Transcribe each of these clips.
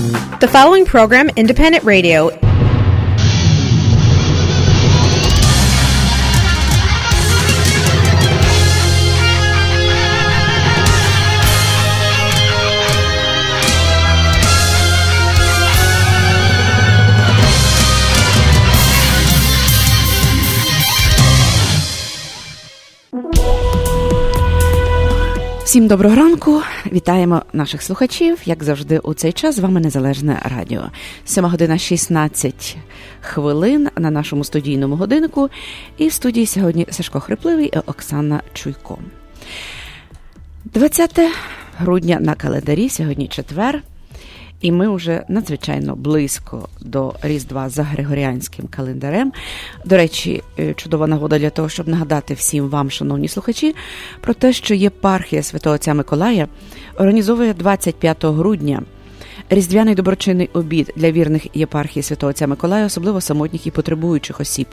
The following program, Independent Radio, Всім доброго ранку. Вітаємо наших слухачів. Як завжди, у цей час з вами незалежне радіо. Сьома година 16 хвилин на нашому студійному годинку. І в студії сьогодні Сашко Хрипливий і Оксана Чуйко. 20 грудня на календарі, сьогодні четвер. І ми вже надзвичайно близько до Різдва за Григоріанським календарем. До речі, е, чудова нагода для того, щоб нагадати всім вам, шановні слухачі, про те, що єпархія Святого Отця Миколая організовує 25 грудня. Різдвяний доброчинний обід для вірних єпархії Святого Отця Миколая, особливо самотніх і потребуючих осіб.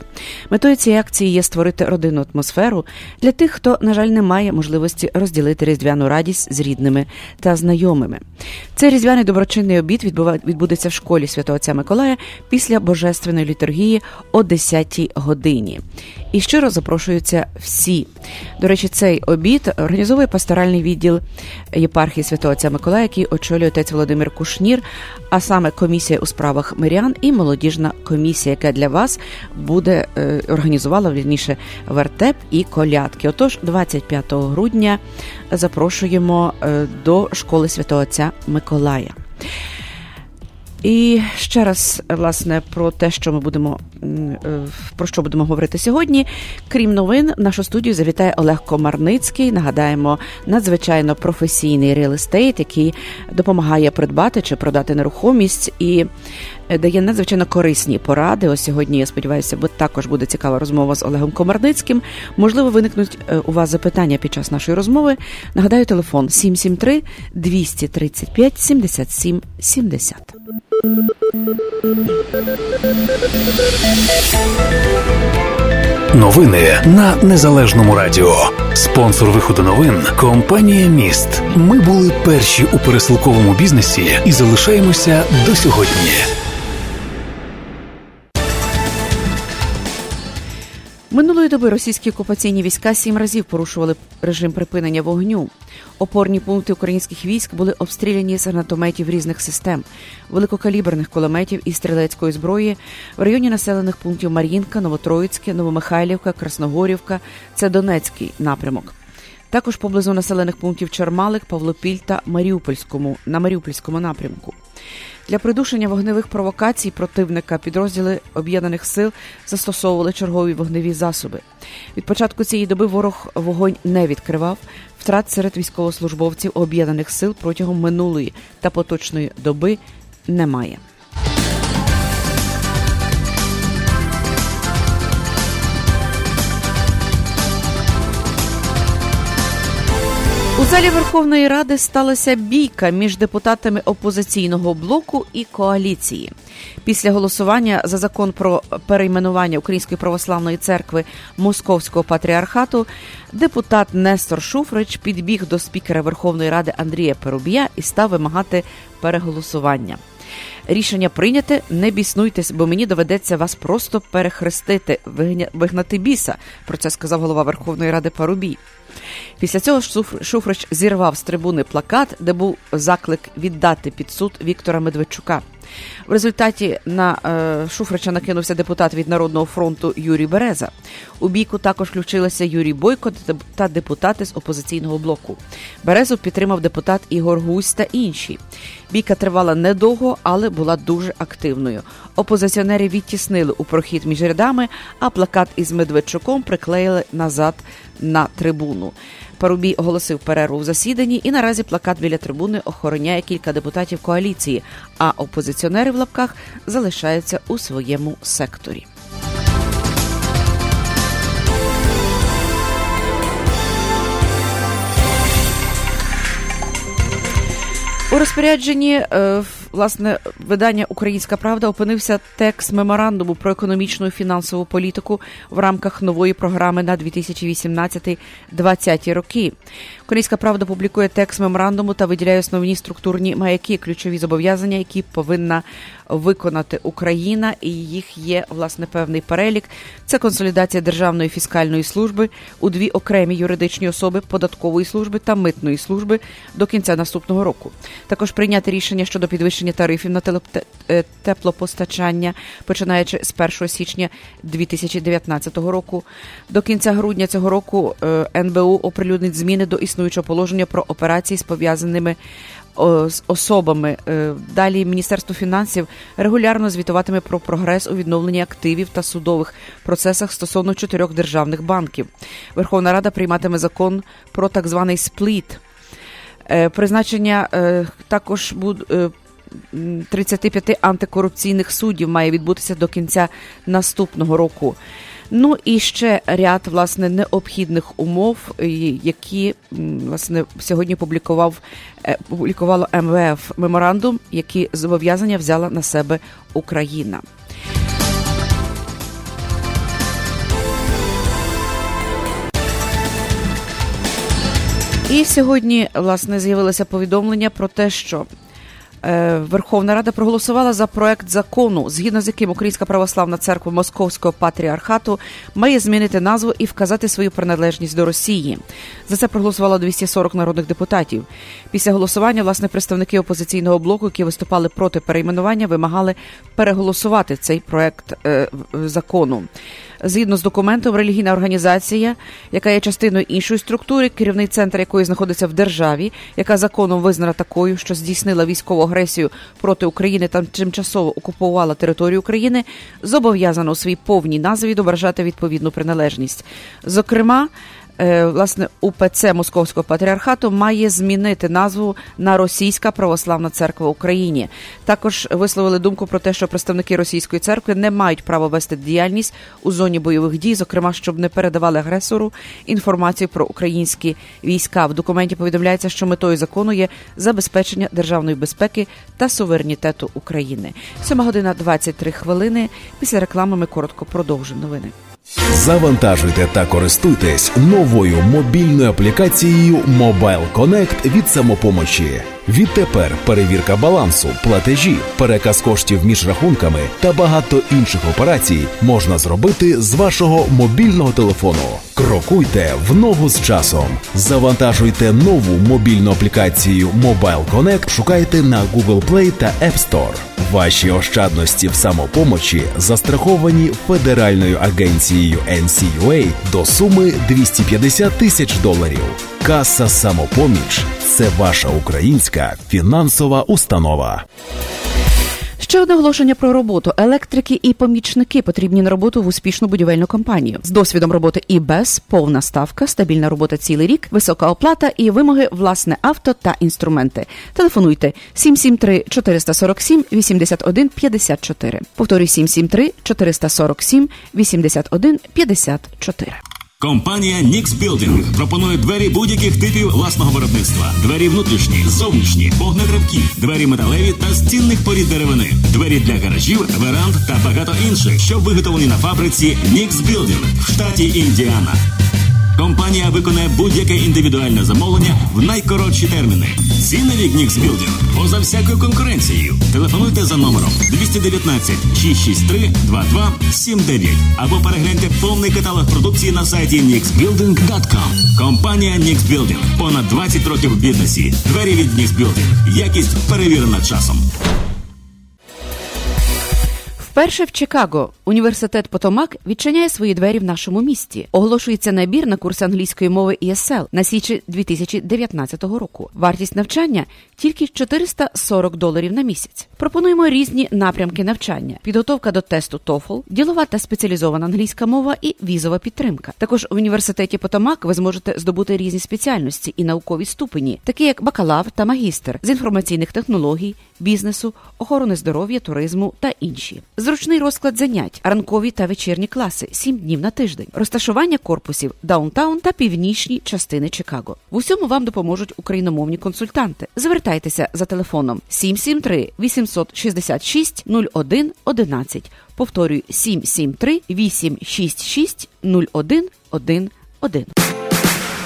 Метою цієї акції є створити родинну атмосферу для тих, хто, на жаль, не має можливості розділити різдвяну радість з рідними та знайомими. Цей різдвяний доброчинний обід відбудеться в школі Святого Отця Миколая після божественної літургії о 10-й годині. І щиро запрошуються всі. До речі, цей обід організовує пасторальний відділ єпархії Святого Отця Миколая, який очолює отець Володимир Кушнір, а саме комісія у справах мирян і молодіжна комісія, яка для вас буде е, організувала вірніше вертеп і колядки. Отож, 25 грудня запрошуємо е, до школи Святого Отця Миколая. І ще раз, власне, про те, що ми будемо е, про що будемо говорити сьогодні. Крім новин, нашу студію завітає Олег Комарницький. Нагадаємо, надзвичайно професійний real estate, який допомагає придбати чи продати нерухомість і дає надзвичайно корисні поради. Ось сьогодні я сподіваюся, бо також буде цікава розмова з Олегом Комарницьким. Можливо, виникнуть е, у вас запитання під час нашої розмови. Нагадаю, телефон 773 235 77 70. Новини на незалежному радіо. Спонсор виходу новин компанія Міст. Ми були перші у пересилковому бізнесі і залишаємося до сьогодні. Минулої доби російські окупаційні війська сім разів порушували режим припинення вогню. Опорні пункти українських військ були обстріляні з гранатометів різних систем, великокаліберних кулеметів і стрілецької зброї в районі населених пунктів Мар'їнка, Новотроїцьке, Новомихайлівка, Красногорівка. Це Донецький напрямок. Також поблизу населених пунктів Чермалик, Павлопіль та Маріупольському на Маріупольському напрямку. Для придушення вогневих провокацій противника підрозділи об'єднаних сил застосовували чергові вогневі засоби. Від початку цієї доби ворог вогонь не відкривав. Втрат серед військовослужбовців об'єднаних сил протягом минулої та поточної доби немає. Залі Верховної Ради сталася бійка між депутатами опозиційного блоку і коаліції. Після голосування за закон про перейменування Української православної церкви Московського патріархату депутат Нестор Шуфрич підбіг до спікера Верховної Ради Андрія Перубія і став вимагати переголосування. Рішення прийняте, не біснуйтесь, бо мені доведеться вас просто перехрестити, вигнати біса. Про це сказав голова Верховної Ради Парубій. Після цього Шуфрич зірвав з трибуни плакат, де був заклик віддати під суд Віктора Медведчука. В результаті на е, Шуфрича накинувся депутат від Народного фронту Юрій Береза. У бійку також включилися Юрій Бойко та депутати з опозиційного блоку. Березу підтримав депутат Ігор Гусь та інші. Бійка тривала недовго, але була дуже активною. Опозиціонери відтіснили у прохід між рядами, а плакат із Медведчуком приклеїли назад на трибуну. Парубій оголосив перерву в засіданні, і наразі плакат біля трибуни охороняє кілька депутатів коаліції, а опозиціонери в лапках залишаються у своєму секторі. У розпорядженні е, власне видання Українська Правда опинився текст меморандуму про економічну і фінансову політику в рамках нової програми на 2018-2020 роки. Українська Правда публікує текст меморандуму та виділяє основні структурні маяки, ключові зобов'язання, які повинна виконати Україна, і їх є власне певний перелік. Це консолідація державної фіскальної служби у дві окремі юридичні особи податкової служби та митної служби до кінця наступного року. Також прийняти рішення щодо підвищення тарифів на е, теплопостачання, починаючи з 1 січня 2019 року. До кінця грудня цього року е, НБУ оприлюднить зміни до існуючого положення про операції з пов'язаними особами. Е, далі Міністерство фінансів регулярно звітуватиме про прогрес у відновленні активів та судових процесах стосовно чотирьох державних банків. Верховна Рада прийматиме закон про так званий спліт. Е, призначення е, також буде. 35 антикорупційних суддів має відбутися до кінця наступного року. Ну і ще ряд власне необхідних умов, які власне сьогодні публікував е, публікувало МВФ меморандум, які зобов'язання взяла на себе Україна. І сьогодні власне з'явилося повідомлення про те, що Верховна Рада проголосувала за проект закону, згідно з яким Українська православна церква Московського патріархату має змінити назву і вказати свою приналежність до Росії. За це проголосувало 240 народних депутатів. Після голосування власне представники опозиційного блоку, які виступали проти перейменування, вимагали переголосувати цей проект е, закону. Згідно з документом, релігійна організація, яка є частиною іншої структури, керівний центр якої знаходиться в державі, яка законом визнана такою, що здійснила військову агресію проти України та тимчасово окупувала територію України, зобов'язана у своїй повній назві відображати відповідну приналежність. Зокрема, власне УПЦ Московського патріархату має змінити назву на Російська православна церква Україні. Також висловили думку про те, що представники російської церкви не мають права вести діяльність у зоні бойових дій, зокрема, щоб не передавали агресору інформацію про українські війська. В документі повідомляється, що метою закону є забезпечення державної безпеки та суверенітету України. Сьома година 23 хвилини. Після реклами ми коротко продовжимо новини. Завантажуйте та користуйтесь новою мобільною аплікацією Mobile Connect від самопомочі. Відтепер перевірка балансу, платежі, переказ коштів між рахунками та багато інших операцій можна зробити з вашого мобільного телефону. Крокуйте в ногу з часом. Завантажуйте нову мобільну аплікацію Mobile Connect. Шукайте на Google Play та App Store. Ваші ощадності в самопомочі застраховані федеральною агенцією NCUA до суми 250 тисяч доларів. Каса самопоміч це ваша українська фінансова установа. Ще одне оголошення про роботу. Електрики і помічники потрібні на роботу в успішну будівельну компанію з досвідом роботи і без повна ставка, стабільна робота цілий рік, висока оплата і вимоги власне авто та інструменти. Телефонуйте 773 447 81 54. Повторюй 773 447 81 54. Компанія Nix Building пропонує двері будь-яких типів власного виробництва: двері внутрішні, зовнішні, вогнетривкі, двері металеві та стінних порід деревини, двері для гаражів, веранд та багато інших, що виготовлені на фабриці Nix Building в штаті Індіана. Компанія виконає будь-яке індивідуальне замовлення в найкоротші терміни. Ціни від Нікс поза всякою конкуренцією. Телефонуйте за номером 219 663 2279 або перегляньте повний каталог продукції на сайті nixbuilding.com. Компанія Nix Building. Понад 20 років в бізнесі. Двері від Nix Building. Якість перевірена часом. Вперше в Чикаго університет Потомак відчиняє свої двері в нашому місті. Оголошується набір на курс англійської мови ESL на січі 2019 року. Вартість навчання тільки 440 доларів на місяць. Пропонуємо різні напрямки навчання: підготовка до тесту TOEFL, ділова та спеціалізована англійська мова і візова підтримка. Також в університеті Потомак ви зможете здобути різні спеціальності і наукові ступені, такі як бакалавр та магістр з інформаційних технологій бізнесу, охорони здоров'я, туризму та інші. Зручний розклад занять, ранкові та вечірні класи, 7 днів на тиждень, розташування корпусів, downtown та північні частини Чикаго. В усьому вам допоможуть україномовні консультанти. Звертайтеся за телефоном 773 866 01 11. Повторюю 773 866 01 11.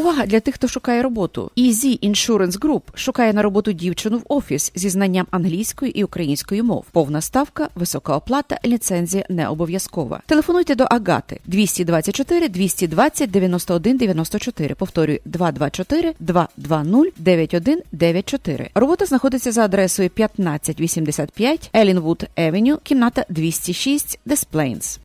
Увага для тих, хто шукає роботу. Easy Insurance Group шукає на роботу дівчину в офіс зі знанням англійської і української мов. Повна ставка, висока оплата, ліцензія не обов'язкова. Телефонуйте до Агати 224 220 91 94. Повторюю 224 220 9194. Робота знаходиться за адресою 1585 Елінвуд Евеню, кімната 206 Des Plaines.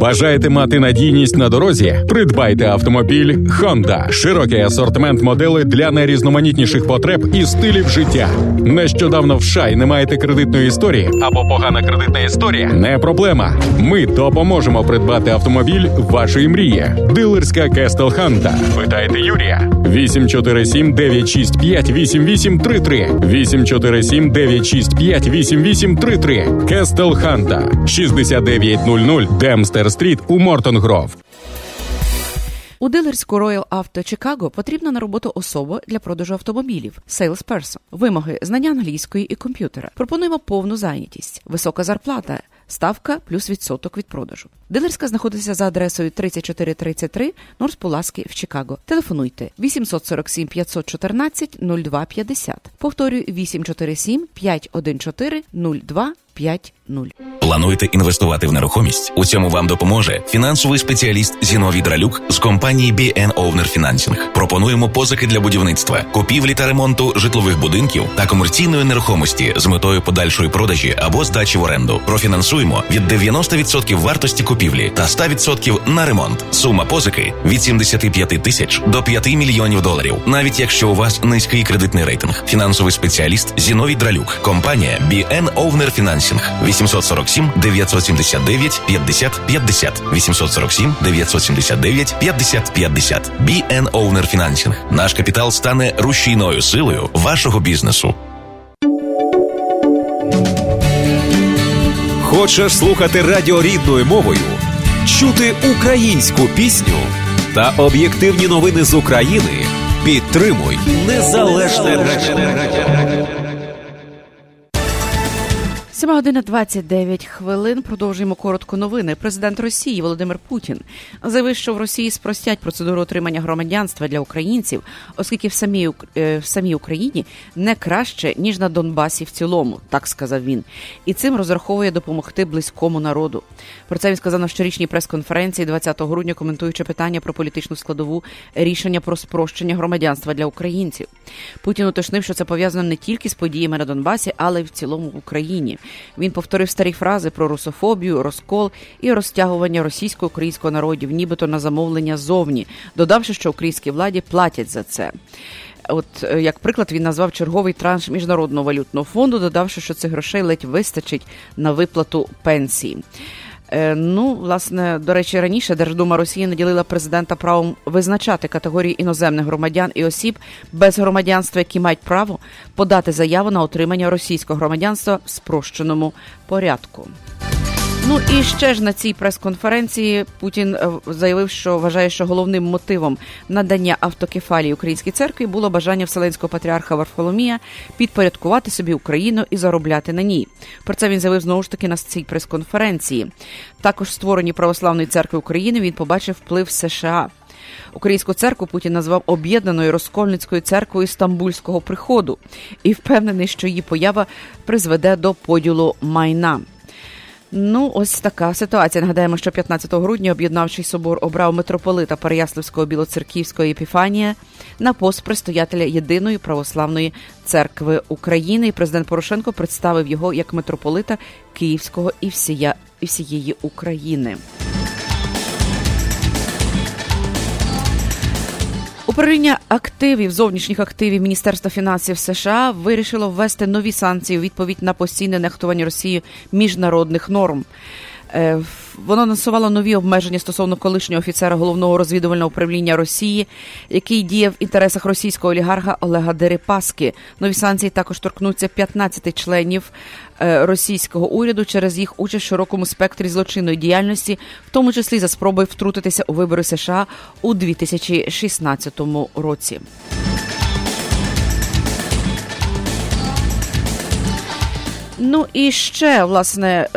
Бажаєте мати надійність на дорозі? Придбайте автомобіль Honda. Широкий асортимент моделей для найрізноманітніших потреб і стилів життя. Нещодавно в США й не маєте кредитної історії або погана кредитна історія? Не проблема. Ми допоможемо придбати автомобіль вашої мрії. Дилерська Castle Honda. Питайте Юрія. 847 965 8833 847 965 8833 Castle Honda 6900 Dempster Street у Morton Grove. У дилерську Royal Auto Chicago потрібна на роботу особа для продажу автомобілів salesperson. Вимоги знання англійської і комп'ютера. Пропонуємо повну зайнятість, висока зарплата. Ставка плюс відсоток від продажу. Дилерська знаходиться за адресою 3433 Норс Пуласки в Чикаго. Телефонуйте 847 514 0250. Повторюю 847 514 0250. Плануєте інвестувати в нерухомість? У цьому вам допоможе фінансовий спеціаліст Зіновій Дралюк з компанії BN Owner Financing. Пропонуємо позики для будівництва, купівлі та ремонту житлових будинків та комерційної нерухомості з метою подальшої продажі або здачі в оренду. Профінансуємо від 90% вартості купівлі та 100% на ремонт. Сума позики від 75 тисяч до 5 мільйонів доларів, навіть якщо у вас низький кредитний рейтинг. Фінансовий спеціаліст Зіновій Дралюк, компанія BN Owner Financing. 847 979 50 50 847 979 50 50 BN Owner Financing. Наш капітал стане рушійною силою вашого бізнесу. Хочеш слухати радіо рідною мовою, чути українську пісню та об'єктивні новини з України? Підтримуй незалежне радіо. 7 година 29 хвилин. Продовжуємо коротко новини. Президент Росії Володимир Путін заявив, що в Росії спростять процедуру отримання громадянства для українців, оскільки в самій е, в самій Україні не краще ніж на Донбасі в цілому, так сказав він, і цим розраховує допомогти близькому народу. Про це він сказав на щорічній прес-конференції 20 грудня, коментуючи питання про політичну складову рішення про спрощення громадянства для українців. Путін уточнив, що це пов'язано не тільки з подіями на Донбасі, але й в цілому в Україні. Він повторив старі фрази про русофобію, розкол і розтягування російсько-українського народів, нібито на замовлення зовні, додавши, що українській владі платять за це. От е, як приклад він назвав черговий транш міжнародного валютного фонду, додавши, що цих грошей ледь вистачить на виплату пенсії. Е, ну, власне, до речі, раніше Держдума Росії наділила президента правом визначати категорії іноземних громадян і осіб без громадянства, які мають право подати заяву на отримання російського громадянства в спрощеному порядку. Ну і ще ж на цій прес-конференції Путін е, заявив, що вважає, що головним мотивом надання автокефалії українській церкві було бажання вселенського патріарха Варфоломія підпорядкувати собі Україну і заробляти на ній. Про це він заявив знову ж таки на цій прес-конференції. Також створенні православної церкви України він побачив вплив США. Українську церкву Путін назвав об'єднаною розкольницькою церквою стамбульського приходу і впевнений, що її поява призведе до поділу майна. Ну, ось така ситуація. Нагадаємо, що 15 грудня об'єднавчий собор обрав митрополита Переяславського Білоцерківської Епіфанія на пост предстоятеля єдиної православної церкви України. І президент Порошенко представив його як митрополита Київського і всія і всієї України. Управління активів зовнішніх активів Міністерства фінансів США вирішило ввести нові санкції у відповідь на постійне нехтування Росією міжнародних норм. Е, воно анонсувало нові обмеження стосовно колишнього офіцера головного розвідувального управління Росії, який діяв в інтересах російського олігарха Олега Дерипаски. Нові санкції також торкнуться 15 членів е, російського уряду через їх участь в широкому спектрі злочинної діяльності, в тому числі за спробою втрутитися у вибори США у 2016 році. Ну і ще власне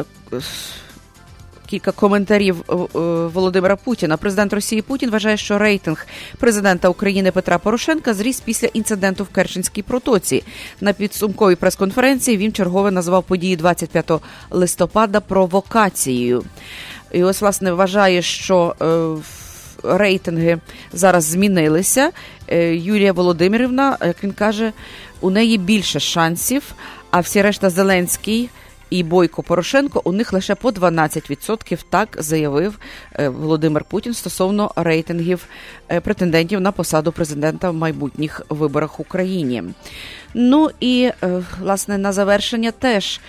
кілька коментарів е, е, Володимира Путіна. Президент Росії Путін вважає, що рейтинг президента України Петра Порошенка зріс після інциденту в Керченській протоці. На підсумковій прес-конференції він чергове назвав події 25 листопада провокацією. І ось власне вважає, що е, рейтинги зараз змінилися. Юлія Володимирівна, як він каже, у неї більше шансів. А всі решта Зеленський і Бойко Порошенко у них лише по 12%, так заявив е, Володимир Путін стосовно рейтингів е, претендентів на посаду президента в майбутніх виборах в Україні. Ну і е, власне на завершення теж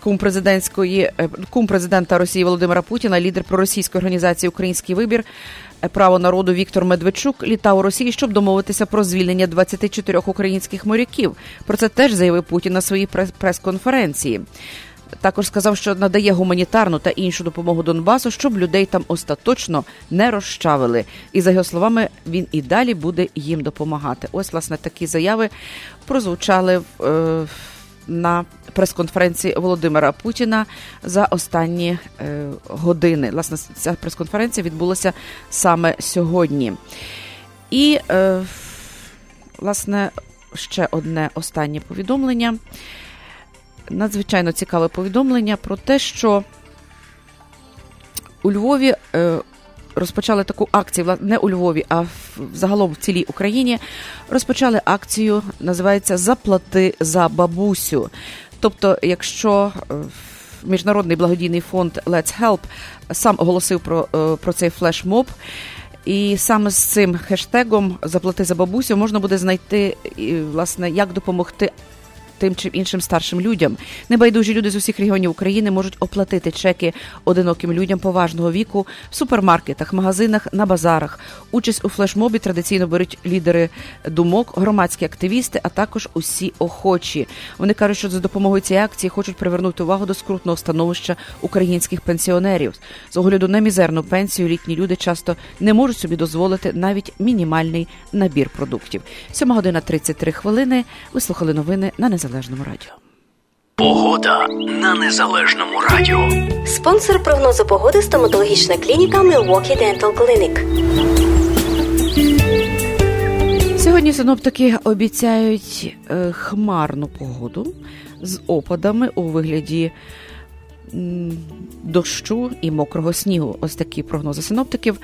кум президентської кум президента Росії Володимира Путіна, лідер проросійської організації Український вибір. Право народу Віктор Медведчук літав у Росії, щоб домовитися про звільнення 24 українських моряків. Про це теж заявив Путін на своїй прес-конференції. Також сказав, що надає гуманітарну та іншу допомогу Донбасу, щоб людей там остаточно не розчавили. І за його словами, він і далі буде їм допомагати. Ось власне такі заяви прозвучали е, на прес-конференції Володимира Путіна за останні е, години. Власне, ця прес-конференція відбулася саме сьогодні. І, е, власне, ще одне останнє повідомлення надзвичайно цікаве повідомлення про те, що у Львові е, розпочали таку акцію, не у Львові, а загалом в цілій Україні розпочали акцію, називається Заплати за бабусю. Тобто, якщо е, Міжнародний благодійний фонд Let's Help сам оголосив про, е, про цей флешмоб. І саме з цим хештегом Заплати за бабусю можна буде знайти власне, як допомогти тим чи іншим старшим людям. Небайдужі люди з усіх регіонів України можуть оплатити чеки одиноким людям поважного віку в супермаркетах, магазинах, на базарах. Участь у флешмобі традиційно беруть лідери думок, громадські активісти, а також усі охочі. Вони кажуть, що за допомогою цієї акції хочуть привернути увагу до скрутного становища українських пенсіонерів. З огляду на мізерну пенсію літні люди часто не можуть собі дозволити навіть мінімальний набір продуктів. Сьома година 33 хвилини. Ви слухали новини на незалежному незалежному радіо. Погода на незалежному радіо. Спонсор прогнозу погоди стоматологічна клініка Milwaukee Dental Clinic. Сьогодні синоптики обіцяють е, хмарну погоду з опадами у вигляді дощу і мокрого снігу. Ось такі прогнози синоптиків.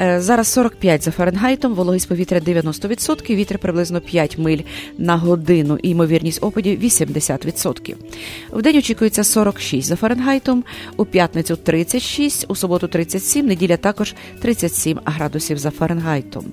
Е, зараз 45 за Фаренгайтом, вологість повітря 90%, вітер приблизно 5 миль на годину і ймовірність опадів 80%. В день очікується 46 за Фаренгайтом, у п'ятницю 36, у суботу 37, неділя також 37 градусів за Фаренгайтом.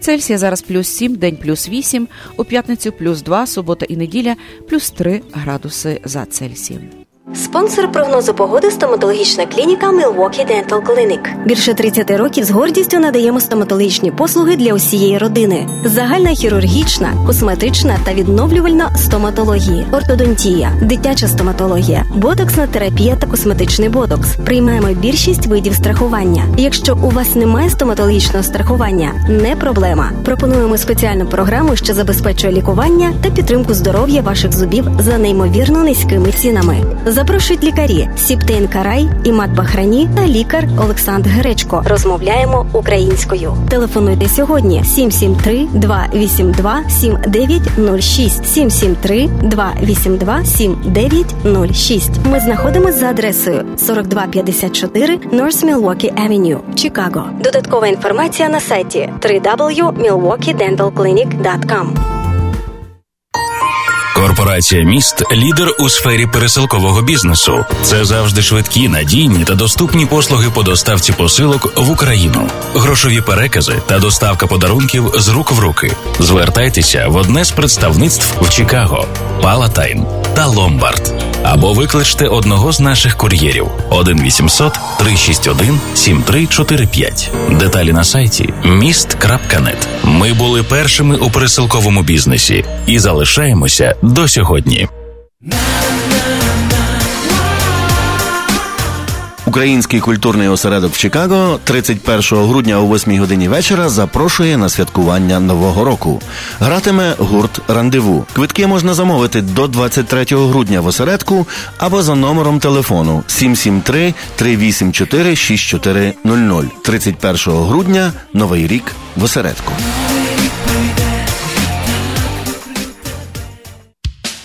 Цельсія зараз плюс 7, день плюс 8, у п'ятницю плюс 2, субота і неділя плюс 3 градуси за Цельсієм. Спонсор прогнозу погоди стоматологічна клініка Milwaukee Dental Clinic. Більше 30 років з гордістю надаємо стоматологічні послуги для усієї родини: загальна хірургічна, косметична та відновлювальна стоматології, ортодонтія, дитяча стоматологія, ботоксна терапія та косметичний ботокс. Приймаємо більшість видів страхування. Якщо у вас немає стоматологічного страхування, не проблема. Пропонуємо спеціальну програму, що забезпечує лікування та підтримку здоров'я ваших зубів за неймовірно низькими цінами. Запрошують лікарі Сіптейн Карай, Імат Бахрані та лікар Олександр Гречко. Розмовляємо українською. Телефонуйте сьогодні 773 282 7906 773 282 7906. Ми знаходимося за адресою 4254 North Milwaukee Avenue, Чикаго. Додаткова інформація на сайті www.milwaukeedentalclinic.com Корпорація міст лідер у сфері пересилкового бізнесу. Це завжди швидкі, надійні та доступні послуги по доставці посилок в Україну, грошові перекази та доставка подарунків з рук в руки. Звертайтеся в одне з представництв в Чикаго, Палатайн та Ломбард. Або викличте одного з наших кур'єрів 1 800 361 7345. Деталі на сайті міст.нет. Ми були першими у пересилковому бізнесі і залишаємося до сьогодні. Український культурний осередок в Чикаго 31 грудня о 8 годині вечора запрошує на святкування Нового року. Гратиме гурт Рандеву. Квитки можна замовити до 23 грудня в осередку або за номером телефону 773 384 6400. 31 грудня Новий рік в осередку.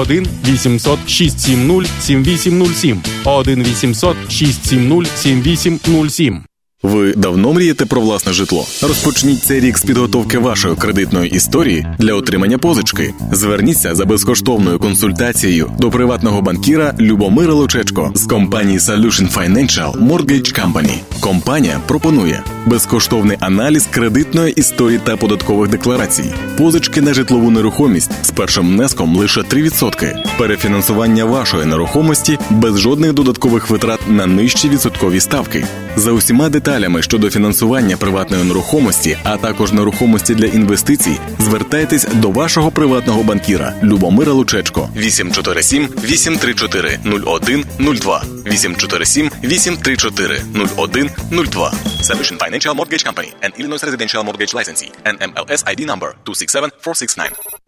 1 800 670 7807 1 800 670 7807 Ви давно мрієте про власне житло? Розпочніть цей рік з підготовки вашої кредитної історії для отримання позички. Зверніться за безкоштовною консультацією до приватного банкіра Любомира Лучечко з компанії Solution Financial Mortgage Company. Компанія пропонує безкоштовний аналіз кредитної історії та податкових декларацій, позички на житлову нерухомість з першим внеском лише 3%, перефінансування вашої нерухомості без жодних додаткових витрат на нижчі відсоткові ставки. За усіма деталями щодо фінансування приватної нерухомості, а також нерухомості для інвестицій, звертайтесь до вашого приватного банкіра Любомира Лучечко. 847 834 0102 847 834 0102 Solution Financial Mortgage Company and Illinois Residential Mortgage Licensee. NMLS ID number 267469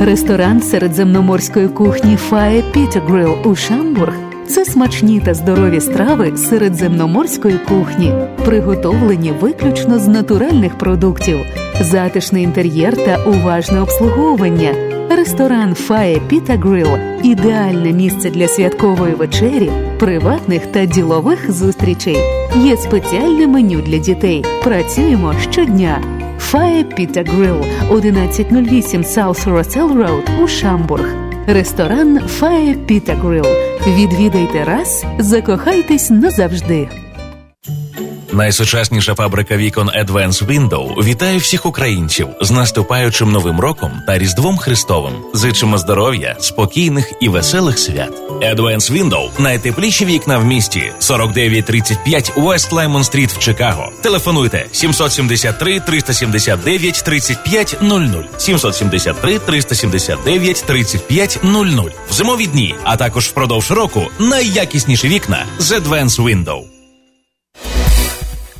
Ресторан середземноморської кухні Фає Піті Грил у Шамбург це смачні та здорові страви середземноморської кухні, приготовлені виключно з натуральних продуктів, затишний інтер'єр та уважне обслуговування. Ресторан Фає Піта Грил ідеальне місце для святкової вечері, приватних та ділових зустрічей. Є спеціальне меню для дітей. Працюємо щодня. Фає Піта Грил 1108 South Russell Road у Шамбург. Ресторан Фає Грил. Відвідайте раз, закохайтесь назавжди. Найсучасніша фабрика вікон Advance Window вітає всіх українців з наступаючим новим роком та Різдвом Христовим. Зичимо здоров'я, спокійних і веселих свят. Advance Window – найтепліші вікна в місті. 4935 West Lemon Street в Чикаго. Телефонуйте 773 379 35 00 773 379 35 00 в зимові дні, а також впродовж року найякісніші вікна з Advance Window.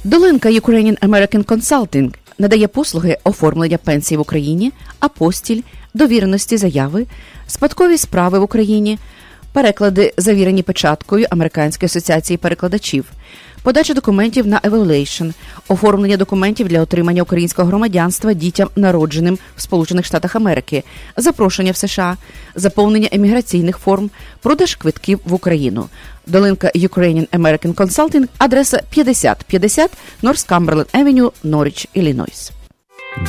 Долинка Ukrainian American Consulting надає послуги оформлення пенсій в Україні, апостіль, довіреності заяви, спадкові справи в Україні, переклади, завірені печаткою Американської асоціації перекладачів, подача документів на evaluation, оформлення документів для отримання українського громадянства дітям, народженим в Сполучених Штатах Америки, запрошення в США, заповнення еміграційних форм, продаж квитків в Україну. Долинка Ukrainian American Consulting, адреса 5050 North Cumberland Avenue, Norwich, Іллінойс.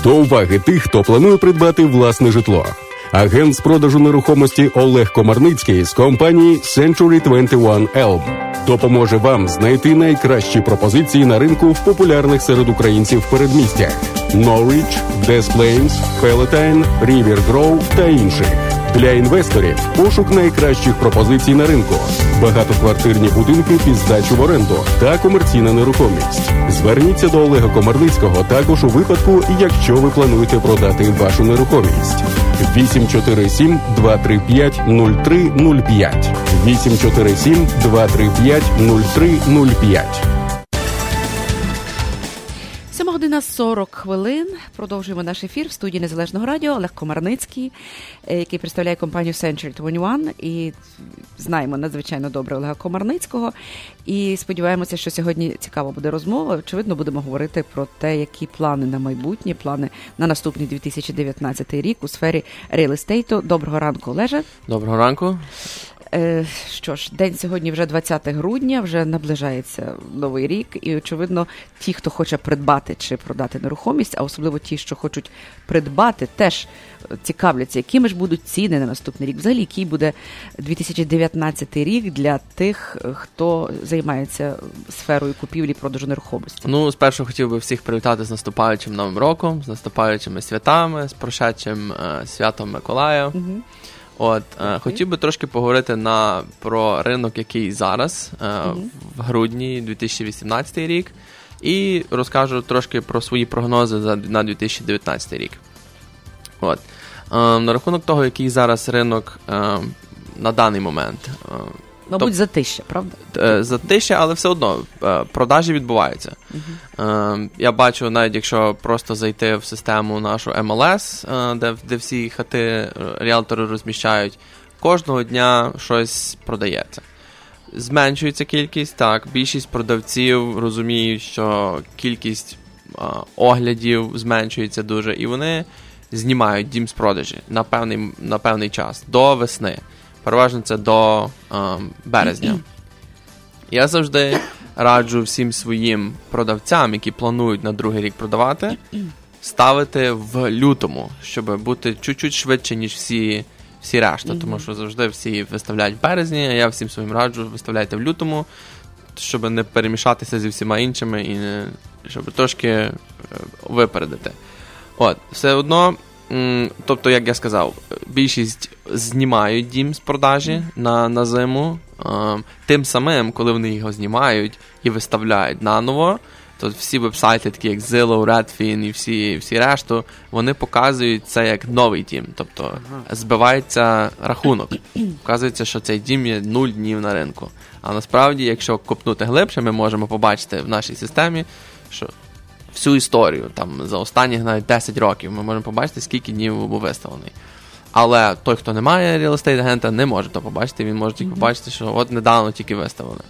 До уваги тих, хто планує придбати власне житло. Агент з продажу нерухомості Олег Комарницький з компанії Century 21 Elm допоможе вам знайти найкращі пропозиції на ринку в популярних серед українців передмістях Norwich, Des Plains, Palatine, River Grove та інших. Для інвесторів пошук найкращих пропозицій на ринку, багатоквартирні будинки під здачу в оренду та комерційна нерухомість. Зверніться до Олега Комарницького також у випадку, якщо ви плануєте продати вашу нерухомість. 847 235 0305 847 235 0305 година 40 хвилин. Продовжуємо наш ефір в студії Незалежного радіо Олег Комарницький, е, який представляє компанію Century 21. І знаємо надзвичайно добре Олега Комарницького. І сподіваємося, що сьогодні цікава буде розмова. Очевидно, будемо говорити про те, які плани на майбутнє, плани на наступний 2019 рік у сфері реал-естейту. Доброго ранку, Олеже. Доброго ранку. Е, Що ж, день сьогодні вже 20 грудня, вже наближається новий рік, і очевидно, ті, хто хоче придбати чи продати нерухомість, а особливо ті, що хочуть придбати, теж цікавляться, якими ж будуть ціни на наступний рік. Взагалі, який буде 2019 рік для тих, хто займається сферою купівлі продажу нерухомості. Ну, спершу хотів би всіх привітати з наступаючим новим роком, з наступаючими святами, з прошедшим е, святом Миколая. Угу. От е, хотів би трошки поговорити на про ринок, який зараз е, Мгм. в грудні 2018 рік, і розкажу трошки про свої прогнози за на 2019 рік. От е, на рахунок того, який зараз ринок е, на даний момент. Мабуть, тоб- затища, правда? Е, Затища, але все одно е, продажі відбуваються. Е, Я бачу, навіть якщо просто зайти в систему нашу MLS, е, де, де всі хати ріалтори розміщають, кожного дня щось продається. Зменшується кількість, так, більшість продавців розуміють, що кількість оглядів зменшується дуже, і вони знімають дім з продажі на певний, на певний час до весни. Переважно це до е, березня. Я завжди раджу всім своїм продавцям, які планують на другий рік продавати, ставити в лютому, щоб бути чуть-чуть швидше, ніж всі, всі решта. Тому що завжди всі виставляють в березні, а я всім своїм раджу виставляйте в лютому, щоб не перемішатися зі всіма іншими і не, щоб трошки е, випередити. От, все одно. Тобто, як я сказав, більшість знімають дім з продажі на, на зиму. Тим самим, коли вони його знімають і виставляють наново, то всі вебсайти, такі як Zillow, Redfin і всі, всі решту, вони показують це як новий дім. Тобто збивається рахунок. Вказується, що цей дім є 0 днів на ринку. А насправді, якщо копнути глибше, ми можемо побачити в нашій системі, що всю історію, там за останні навіть 10 років, ми можемо побачити, скільки днів був виставлений. Але той, хто не має real estate агента, не може то побачити. Він може тільки побачити, що от недавно тільки виставили.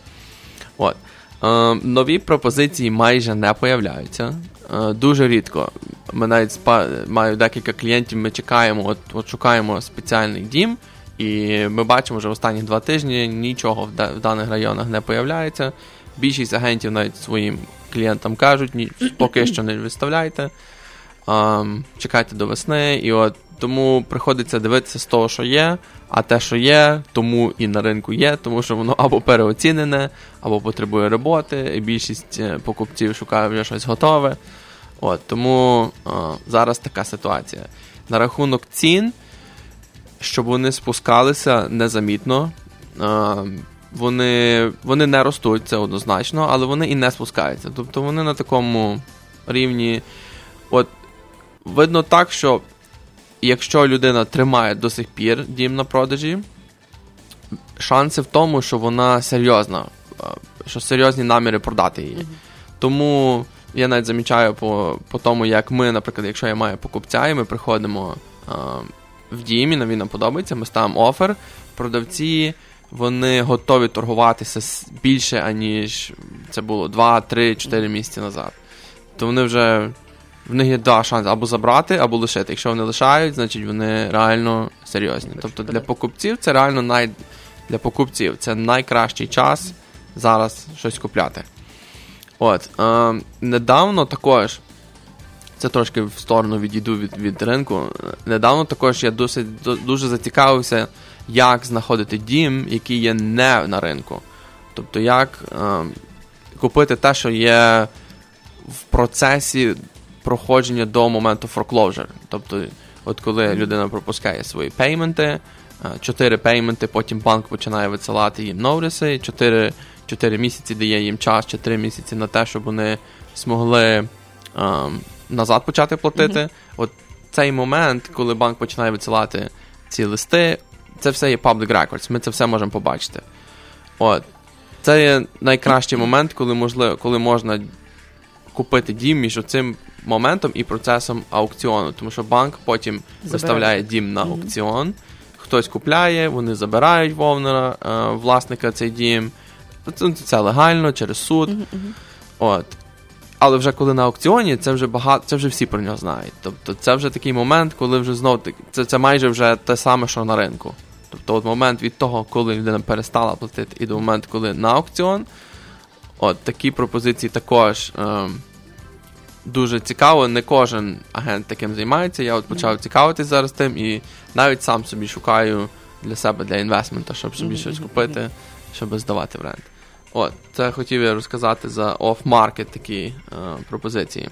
От. Е, нові пропозиції майже не появляються. Е, дуже рідко. Ми навіть спа... маю декілька клієнтів, ми чекаємо, от, от шукаємо спеціальний дім, і ми бачимо вже останні два тижні нічого в, в даних районах не появляється. Більшість агентів навіть своїм клієнтам кажуть, ні, поки що не виставляйте. Ем, чекайте до весни, і от тому приходиться дивитися з того, що є, а те, що є, тому і на ринку є, тому що воно або переоцінене, або потребує роботи, і більшість е, покупців шукає вже щось готове. От, тому е, зараз така ситуація. На рахунок цін, щоб вони спускалися незамітно. Вони, вони не ростуть, це однозначно, але вони і не спускаються. Тобто вони на такому рівні. От видно так, що якщо людина тримає до сих пір дім на продажі, шанси в тому, що вона серйозна, е, що серйозні наміри продати її. Тому я навіть замічаю по, по тому, як ми, наприклад, якщо я маю покупця, і ми приходимо е, в дім, і нам він нам подобається, ми ставимо офер, продавці. Вони готові торгуватися більше, аніж це було 2, 3, 4 місяці назад. То вони вже в них є два шанси або забрати, або лишити. Якщо вони лишають, значить вони реально серйозні. Тобто для покупців це реально най... для покупців це найкращий час зараз щось купляти. От е, недавно також. Це трошки в сторону відійду від, від ринку. Недавно також я досить дуже зацікавився, як знаходити дім, який є не на ринку. Тобто, як е, купити те, що є в процесі проходження до моменту foreclosure. Тобто От коли людина пропускає свої пейменти, е, чотири пейменти, потім банк починає висилати їм чотири, чотири місяці дає їм час, чи три місяці на те, щоб вони змогли ем, назад почати платити. Мгм. От цей момент, коли банк починає висилати ці листи, це все є public records, ми це все можемо побачити. От. Це є найкращий момент, коли можливо, коли можна купити дім між цим моментом і процесом аукціону. Тому що банк потім Забирає. виставляє дім на аукціон, хтось купляє, вони забирають вовнера, е, власника цей дім. Це, це легально через суд. От. Але вже коли на аукціоні, це вже багато, це вже всі про нього знають. Тобто це вже такий момент, коли вже знов це, це майже вже те саме, що на ринку. Тобто, от момент від того, коли людина перестала платити, і до моменту, коли на аукціон, от такі пропозиції також ем, дуже цікаво. Не кожен агент таким займається. Я от почав цікавитись зараз тим і навіть сам собі шукаю для себе для інвестмента, щоб собі щось купити, щоб здавати в рент. От, це хотів я розказати за off-market такі е, пропозиції.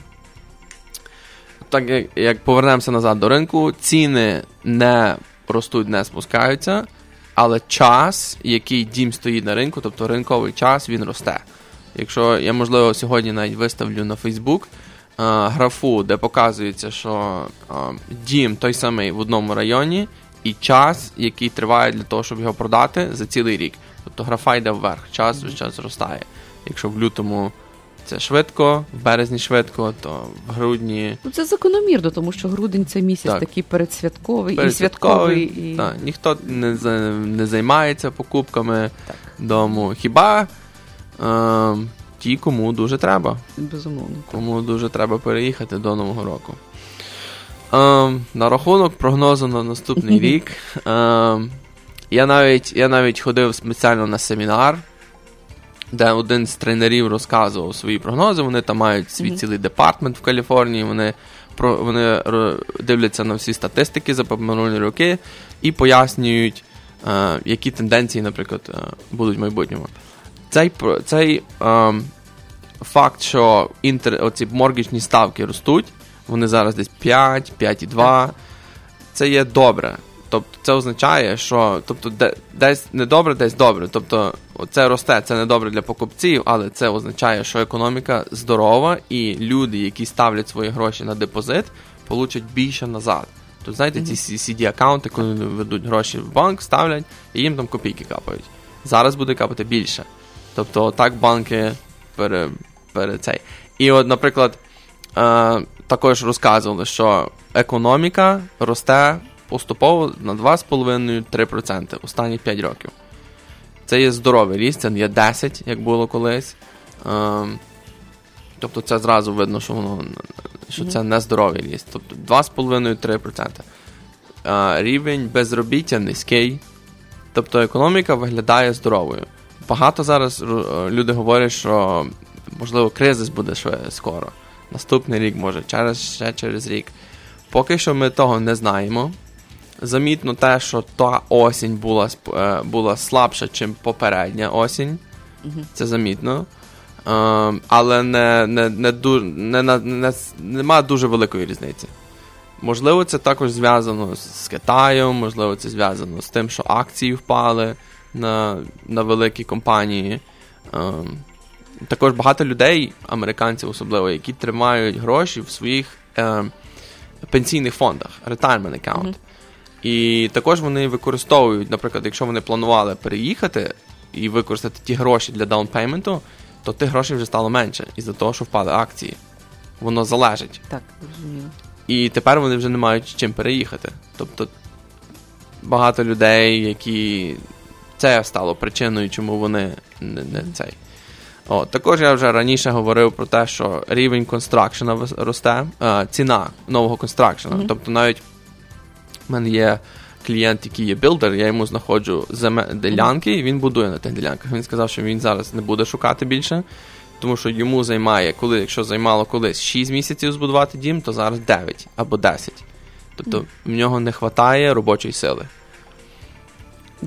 Так як, як повернемося назад до ринку, ціни не ростуть, не спускаються, але час, який дім стоїть на ринку, тобто ринковий час, він росте. Якщо я, можливо, сьогодні навіть виставлю на Facebook е, графу, де показується, що е, дім той самий в одному районі, і час, який триває для того, щоб його продати за цілий рік. Тобто графа йде вверх, час весь час зростає. Якщо в лютому це швидко, в березні швидко, то в грудні Ну, це закономірно, тому що грудень це місяць Так. такий передсвятковий і святковий. І... Так, ніхто не, не займається покупками дому. Хіба е, ті, кому дуже треба. Безумовно. Кому дуже треба переїхати до Нового року. Е, на рахунок прогнозу на наступний рік. Е, я, навіть, я навіть ходив спеціально на семінар, де один з тренерів розказував свої прогнози. Вони там мають свій Мгм. цілий department в Каліфорнії. Вони, про, вони дивляться на всі статистики за минулі роки і пояснюють, е, які тенденції, наприклад, е, будуть в майбутньому. Цей, цей е, факт, що інтер, оці моргічні ставки ростуть, вони зараз десь 5, 5,2. Це є добре. Це означає, що тобто, де, десь не добре, десь добре. Тобто це росте, це не добре для покупців, але це означає, що економіка здорова, і люди, які ставлять свої гроші на депозит, получать більше назад. Тобто, знаєте, ці CD-аккаунти, коли ведуть гроші в банк, ставлять, і їм там копійки капають. Зараз буде капати більше. Тобто, так банки пере, пере цей. І от, наприклад, е, також розказували, що економіка росте поступово на 2,5-3% останні 5 років. Це є здоровий ріст, це не є 10, як було колись. Ем, тобто це зразу видно, що воно що це не здоровий ріст. Тобто 2,5-3%. Е, рівень безробіття низький. Тобто економіка виглядає здоровою. Багато зараз е, люди говорять, що можливо кризис буде скоро. Наступний рік, може, через, ще через рік. Поки що ми того не знаємо. Замітно те, що та осінь була, е, була слабша, ніж попередня осінь. Мгм. Це замітно. Е, але не, не, не, ду- не, не, не, нема дуже великої різниці. Можливо, це також зв'язано з Китаєм, можливо, це зв'язано з тим, що акції впали на, на великі компанії. Ем, також багато людей, американців особливо, які тримають гроші в своїх ем, пенсійних фондах, retirement account. Мгм. І також вони використовують, наприклад, якщо вони планували переїхати і використати ті гроші для даунпейменту, то тих грошей вже стало менше із-за того, що впали акції. Воно залежить. Так, розуміло. І тепер вони вже не мають чим переїхати. Тобто багато людей, які це стало причиною, чому вони не, не цей. О, також я вже раніше говорив про те, що рівень констракшена росте, е, ціна нового констракшена. Мгм. Тобто навіть в мене є клієнт, який є білдер, я йому знаходжу ділянки, і він будує на тих ділянках. Він сказав, що він зараз не буде шукати більше, тому що йому займає, коли, якщо займало колись 6 місяців збудувати дім, то зараз 9 або 10. Тобто в нього не вистачає робочої сили.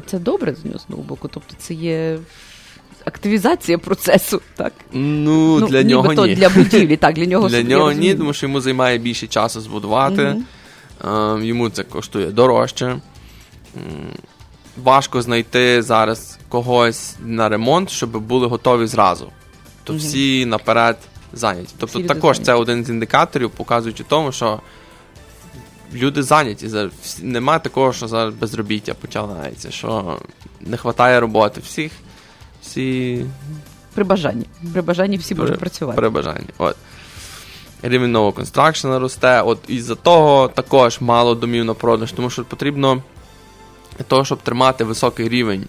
Це добре з нього з боку. Тобто це є активізація процесу, так? Ну, для нього ні. для будівлі, так, для нього Для нього ні, тому що йому займає більше часу збудувати. Мгм. Йому це коштує дорожче. Важко знайти зараз когось на ремонт, щоб були готові зразу. То Мгм. всі наперед зайняті. Тобто, Всі також це один з індикаторів, показуючи тому, що люди зайняті. Немає такого, що зараз безробіття починається, що не вистачає роботи. Всіх, всі При бажанні. При бажанні всі можуть при, працювати. при бажанні. От. Рівень нового констракшена росте. От із-за того також мало домів на продаж, тому що потрібно для того, щоб тримати високий рівень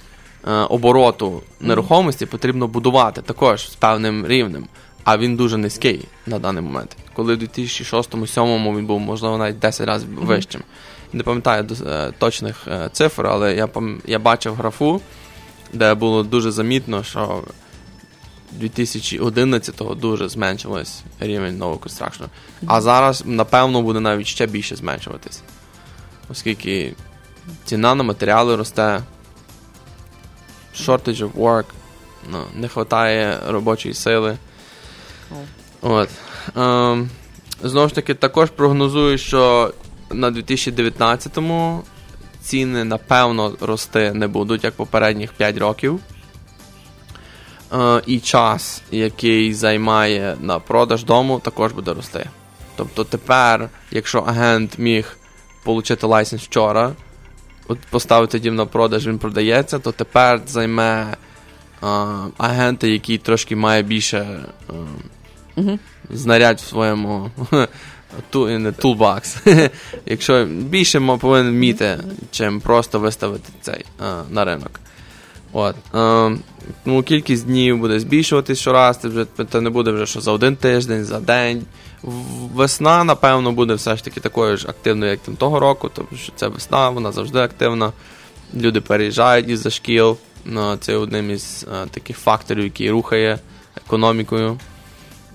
е, обороту нерухомості, потрібно будувати також з певним рівнем. А він дуже низький на даний момент. Коли в 2006-2007 він був, можливо, навіть 10 разів вищим. Не пам'ятаю е, точних е, цифр, але я, я бачив графу, де було дуже замітно, що 2011-го дуже зменшилось рівень нового констракшну. А зараз, напевно, буде навіть ще більше зменшуватись. Оскільки ціна на матеріали росте, shortage of work, ну, не вистачає робочої сили. От. Ем, знову ж таки, також прогнозую, що на 2019-му ціни, напевно, рости не будуть, як попередніх 5 років. Е, і час, який займає на продаж дому, також буде рости. Тобто тепер, якщо агент міг отримати лайсенс вчора, от поставити дім на продаж, він продається, то тепер займе е, агента, який трошки має більше Мгм. знарядь в своєму ту, не toolbox. Якщо більше повинен вміти, чим просто виставити цей на ринок. От. Е, тому кількість днів буде збільшуватись щораз, це, вже, це не буде вже що за один тиждень, за день. Весна, напевно, буде все ж таки такою ж активною, як там того року, тому що це весна, вона завжди активна. Люди переїжджають із-за шкіл. Ну, це одним із е, таких факторів, який рухає економікою.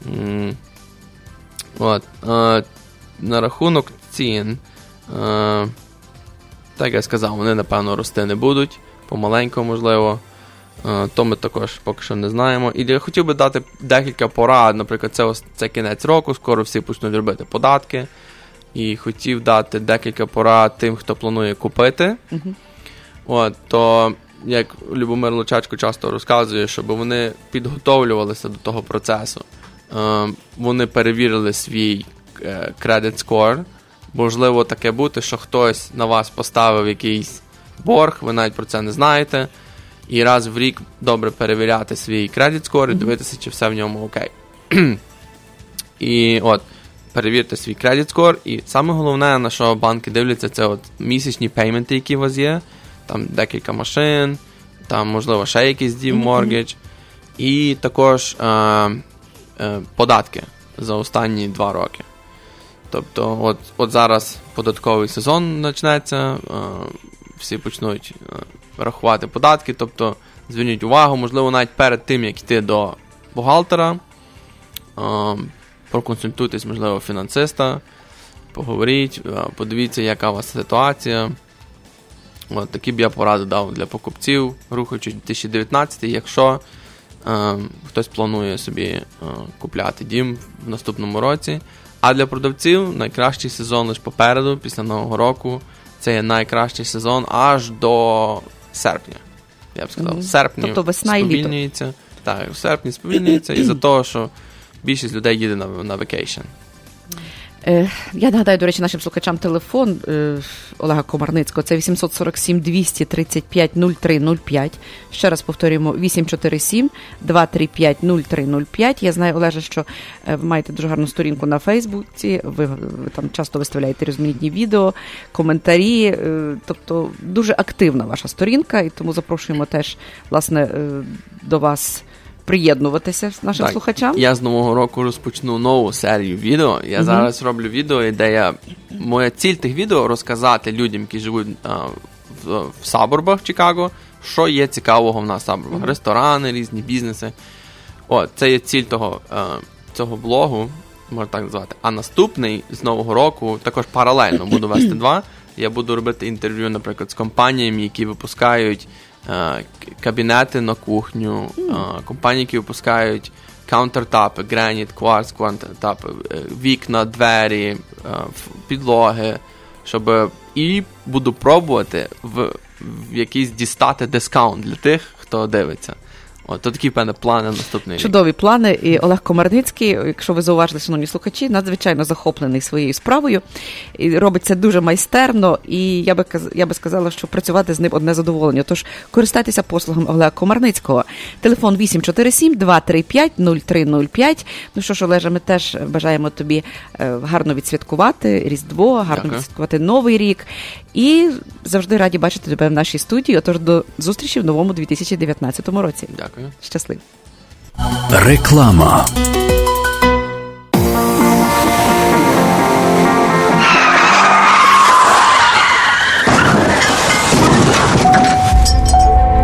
М, От. Е, на рахунок цін, е, так я сказав, вони, напевно, рости не будуть, помаленьку, можливо. Е, то ми також поки що не знаємо. І я хотів би дати декілька порад. Наприклад, це, це кінець року, скоро всі почнуть робити податки. І хотів дати декілька порад тим, хто планує купити. Мгм. От, то, як Любомир Лучачко часто розказує, щоб вони підготовлювалися до того процесу. Е, вони перевірили свій е, credit score. Можливо, таке бути, що хтось на вас поставив якийсь борг, ви навіть про це не знаєте. І раз в рік добре перевіряти свій credit score і дивитися, чи все в ньому окей. І от, перевірте свій credit score. І саме головне, на що банки дивляться, це от місячні пейменти, які у вас є. Там декілька машин, там, можливо, ще якийсь Мгм. mortgage. І також е, е, податки за останні два роки. Тобто, от, от зараз податковий сезон почнеться, е, всі почнуть е, рахувати податки. Тобто, зверніть увагу, можливо, навіть перед тим, як йти до бухгалтера, е, проконсультуйтесь, можливо, фінансиста, поговоріть, е, подивіться, яка у вас ситуація. От, такі б я поради дав для покупців, рухаючи 2019, якщо е, хтось планує собі е, купляти дім в наступному році. А для продавців найкращий сезон лише попереду, після Нового року. Це є найкращий сезон аж до серпня. Я б сказав, mm-hmm. серпні Тобто весна і літо. сповільнюється. Так, в серпні сповільнюється і за того, що більшість людей їде на, на vacation. Е, Я нагадаю, до речі, нашим слухачам телефон е, Олега Комарницького. Це 847 235 0305. Ще раз повторюємо 847 235 0305. Я знаю, Олеже, що е, ви маєте дуже гарну сторінку на Фейсбуці. Ви, ви там часто виставляєте різноманітні відео, коментарі. Тобто дуже активна ваша сторінка, і тому запрошуємо теж власне до вас приєднуватися нашим Так, слухачам. Я з нового року розпочну нову серію відео. Я Мгм. зараз роблю відео, де я. Моя ціль тих відео розказати людям, які живуть а, в, в сабурбах Чикаго, що є цікавого в нас в сабурбах. Мгм. Ресторани, різні бізнеси. О, це є ціль того, е, цього блогу, можна так назвати. А наступний з нового року також паралельно буду вести два. Я буду робити інтерв'ю, наприклад, з компаніями, які випускають кабінети на кухню, компанії, які випускають каунтертапи, граніт, кварц, квантертапи, е, вікна, двері, підлоги, щоб і буду пробувати в, в якийсь дістати дискаунт для тих, хто дивиться. От, то такі в мене плани на наступний рік. Чудові плани. І Олег Комарницький, якщо ви зауважили, шановні слухачі, надзвичайно захоплений своєю справою. І робить це дуже майстерно. І я би я би сказала, що працювати з ним одне задоволення. Тож користайтеся послугами Олега Комарницького. Телефон 847 235 0305. Ну що ж, Олеже, ми теж бажаємо тобі е, гарно відсвяткувати Різдво, гарно Дякую. відсвяткувати Новий рік. І завжди раді бачити тебе в нашій студії. Отож, до зустрічі в новому 2019 році. Дякую. Щасливо. Реклама.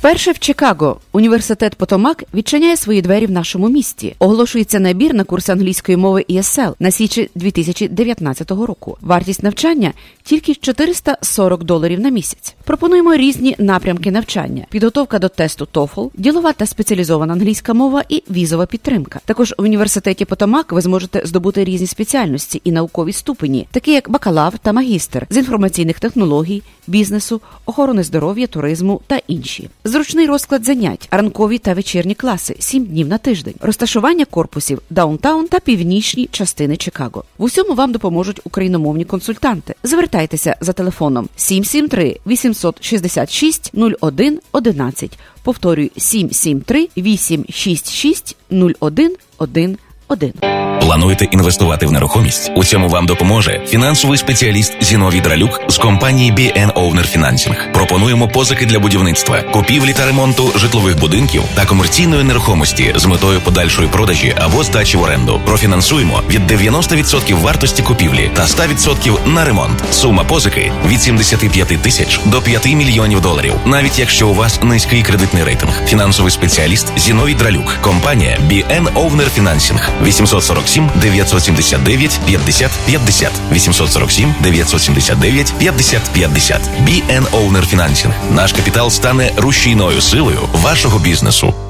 Вперше в Чикаго університет Потомак відчиняє свої двері в нашому місті. Оголошується набір на курс англійської мови ESL на січі 2019 року. Вартість навчання тільки 440 доларів на місяць. Пропонуємо різні напрямки навчання: підготовка до тесту TOEFL, ділова та спеціалізована англійська мова і візова підтримка. Також в університеті Потомак ви зможете здобути різні спеціальності і наукові ступені, такі як бакалавр та магістр з інформаційних технологій, бізнесу, охорони здоров'я, туризму та інші. Зручний розклад занять, ранкові та вечірні класи, 7 днів на тиждень, розташування корпусів downtown та північні частини Чикаго. В усьому вам допоможуть україномовні консультанти. Звертайтеся за телефоном 773 866 01 11. Повторюю 773 866 01 11. Плануєте інвестувати в нерухомість? У цьому вам допоможе фінансовий спеціаліст Зіновій Дралюк з компанії BN Owner Financing. Пропонуємо позики для будівництва, купівлі та ремонту житлових будинків та комерційної нерухомості з метою подальшої продажі або здачі в оренду. Профінансуємо від 90% вартості купівлі та 100% на ремонт. Сума позики від 75 тисяч до 5 мільйонів доларів, навіть якщо у вас низький кредитний рейтинг. Фінансовий спеціаліст Зіновій Дралюк, компанія BN Owner Financing. 847 979 50 50 847 979 50 50 BN Owner Financing. Наш капітал стане рушійною силою вашого бізнесу.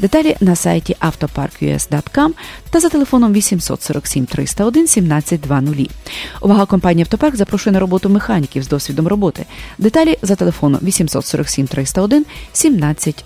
Деталі на сайті autopark.us.com та за телефоном 847 301 1720. Увага компанії Автопарк запрошує на роботу механіків з досвідом роботи. Деталі за телефоном 847 301 1720.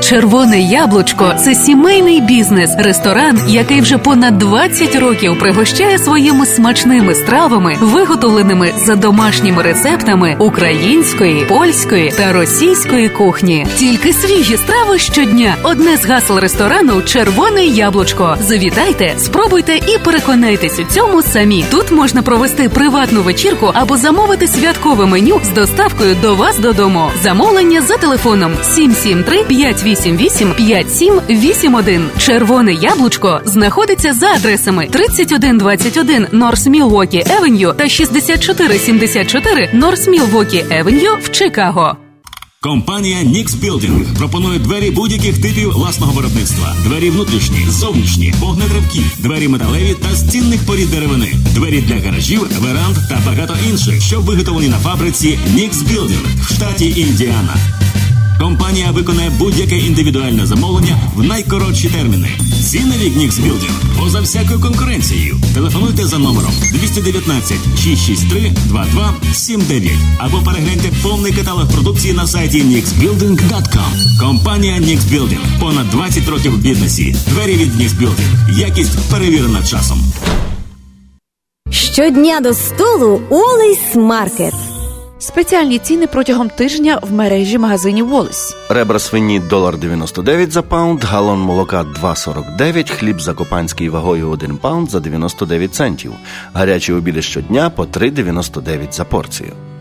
Червоне яблучко це сімейний бізнес, ресторан, який вже понад 20 років пригощає своїми смачними стравами, виготовленими за домашніми рецептами української, польської та російської кухні. Тільки свіжі страви щодня. Одне з гасел ресторану Червоне яблучко. Завітайте, спробуйте і переконайтесь у цьому самі. Тут можна провести приватну вечірку або замовити святкове меню з доставкою до вас додому. Замовлення за телефоном 773 588 5781. Червоне яблучко знаходиться за адресами 3121 Норс Мілвокі Евеню та 6474 Норс Мілвокі Евеню в Чикаго. Компанія Nix Building пропонує двері будь-яких типів власного виробництва: двері внутрішні, зовнішні, вогнетривкі, двері металеві та цінних порід деревини, двері для гаражів, веранд та багато інших, що виготовлені на фабриці Nix Building в штаті Індіана. Компанія виконає будь-яке індивідуальне замовлення в найкоротші терміни. Ціни від Building поза всякою конкуренцією. Телефонуйте за номером 219 663 2279 або перегляньте повний каталог продукції на сайті nixbuilding.com. Компанія Nix Building. Понад 20 років в бізнесі. Двері від Nix Building. Якість перевірена часом. Щодня до столу Wally's Market. Спеціальні ціни протягом тижня в мережі магазинів Wally's. Ребра свині долар 99 за pound, галон молока 2,49, хліб закопанський вагою 1 pound за 99 центів. Гарячі обіди щодня по 3,99 за порцію.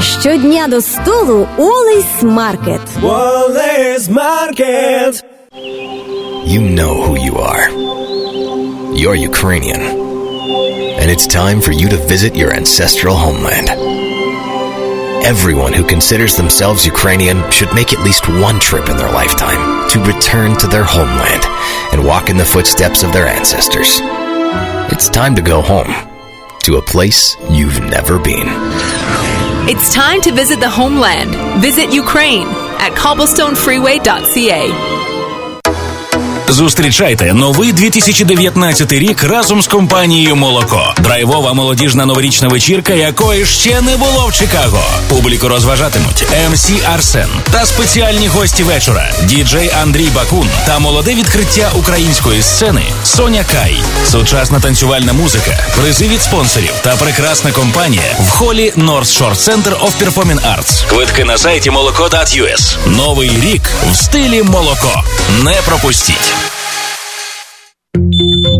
Щодня до столу Олейс Маркет. Wallace Market. You know who you are. You're Ukrainian. And it's time for you to visit your ancestral homeland. Everyone who considers themselves Ukrainian should make at least one trip in their lifetime to return to their homeland and walk in the footsteps of their ancestors. It's time to go home to a place you've never been. It's time to visit the homeland. Visit Ukraine at cobblestonefreeway.ca. Зустрічайте новий 2019 рік разом з компанією Молоко. Драйвова молодіжна новорічна вечірка, якої ще не було в Чикаго. Публіку розважатимуть МС Арсен та спеціальні гості вечора. Діджей Андрій Бакун та молоде відкриття української сцени Соня Кай. Сучасна танцювальна музика, призи від спонсорів та прекрасна компанія в холі North Shore Center of Performing Arts. Квитки на сайті молоко.us. Новий рік в стилі молоко. Не пропустіть.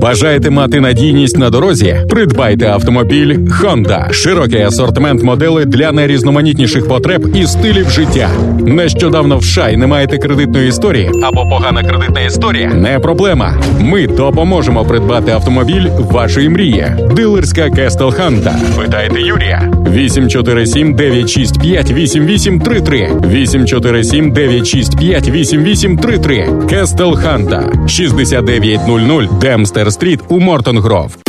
Бажаєте мати надійність на дорозі? Придбайте автомобіль Honda. Широкий асортимент моделей для найрізноманітніших потреб і стилів життя. Нещодавно в шай не маєте кредитної історії або погана кредитна історія? Не проблема. Ми допоможемо придбати автомобіль вашої мрії. Дилерська Castle Honda. Питайте Юрія. 847 965 8833 847 965 8833 Castle Honda 6900 Dempster Street у Morton Grove.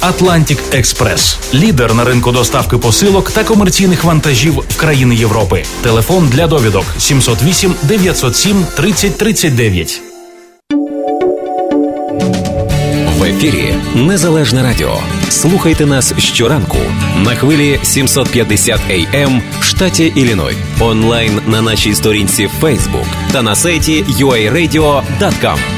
Atlantic Express. лідер на ринку доставки посилок та комерційних вантажів в країни Європи. Телефон для довідок 708 907 30 39. В ефірі Незалежне Радіо. Слухайте нас щоранку на хвилі 750 AM в штаті Ілліной. Онлайн на нашій сторінці Facebook та на сайті uaradio.com.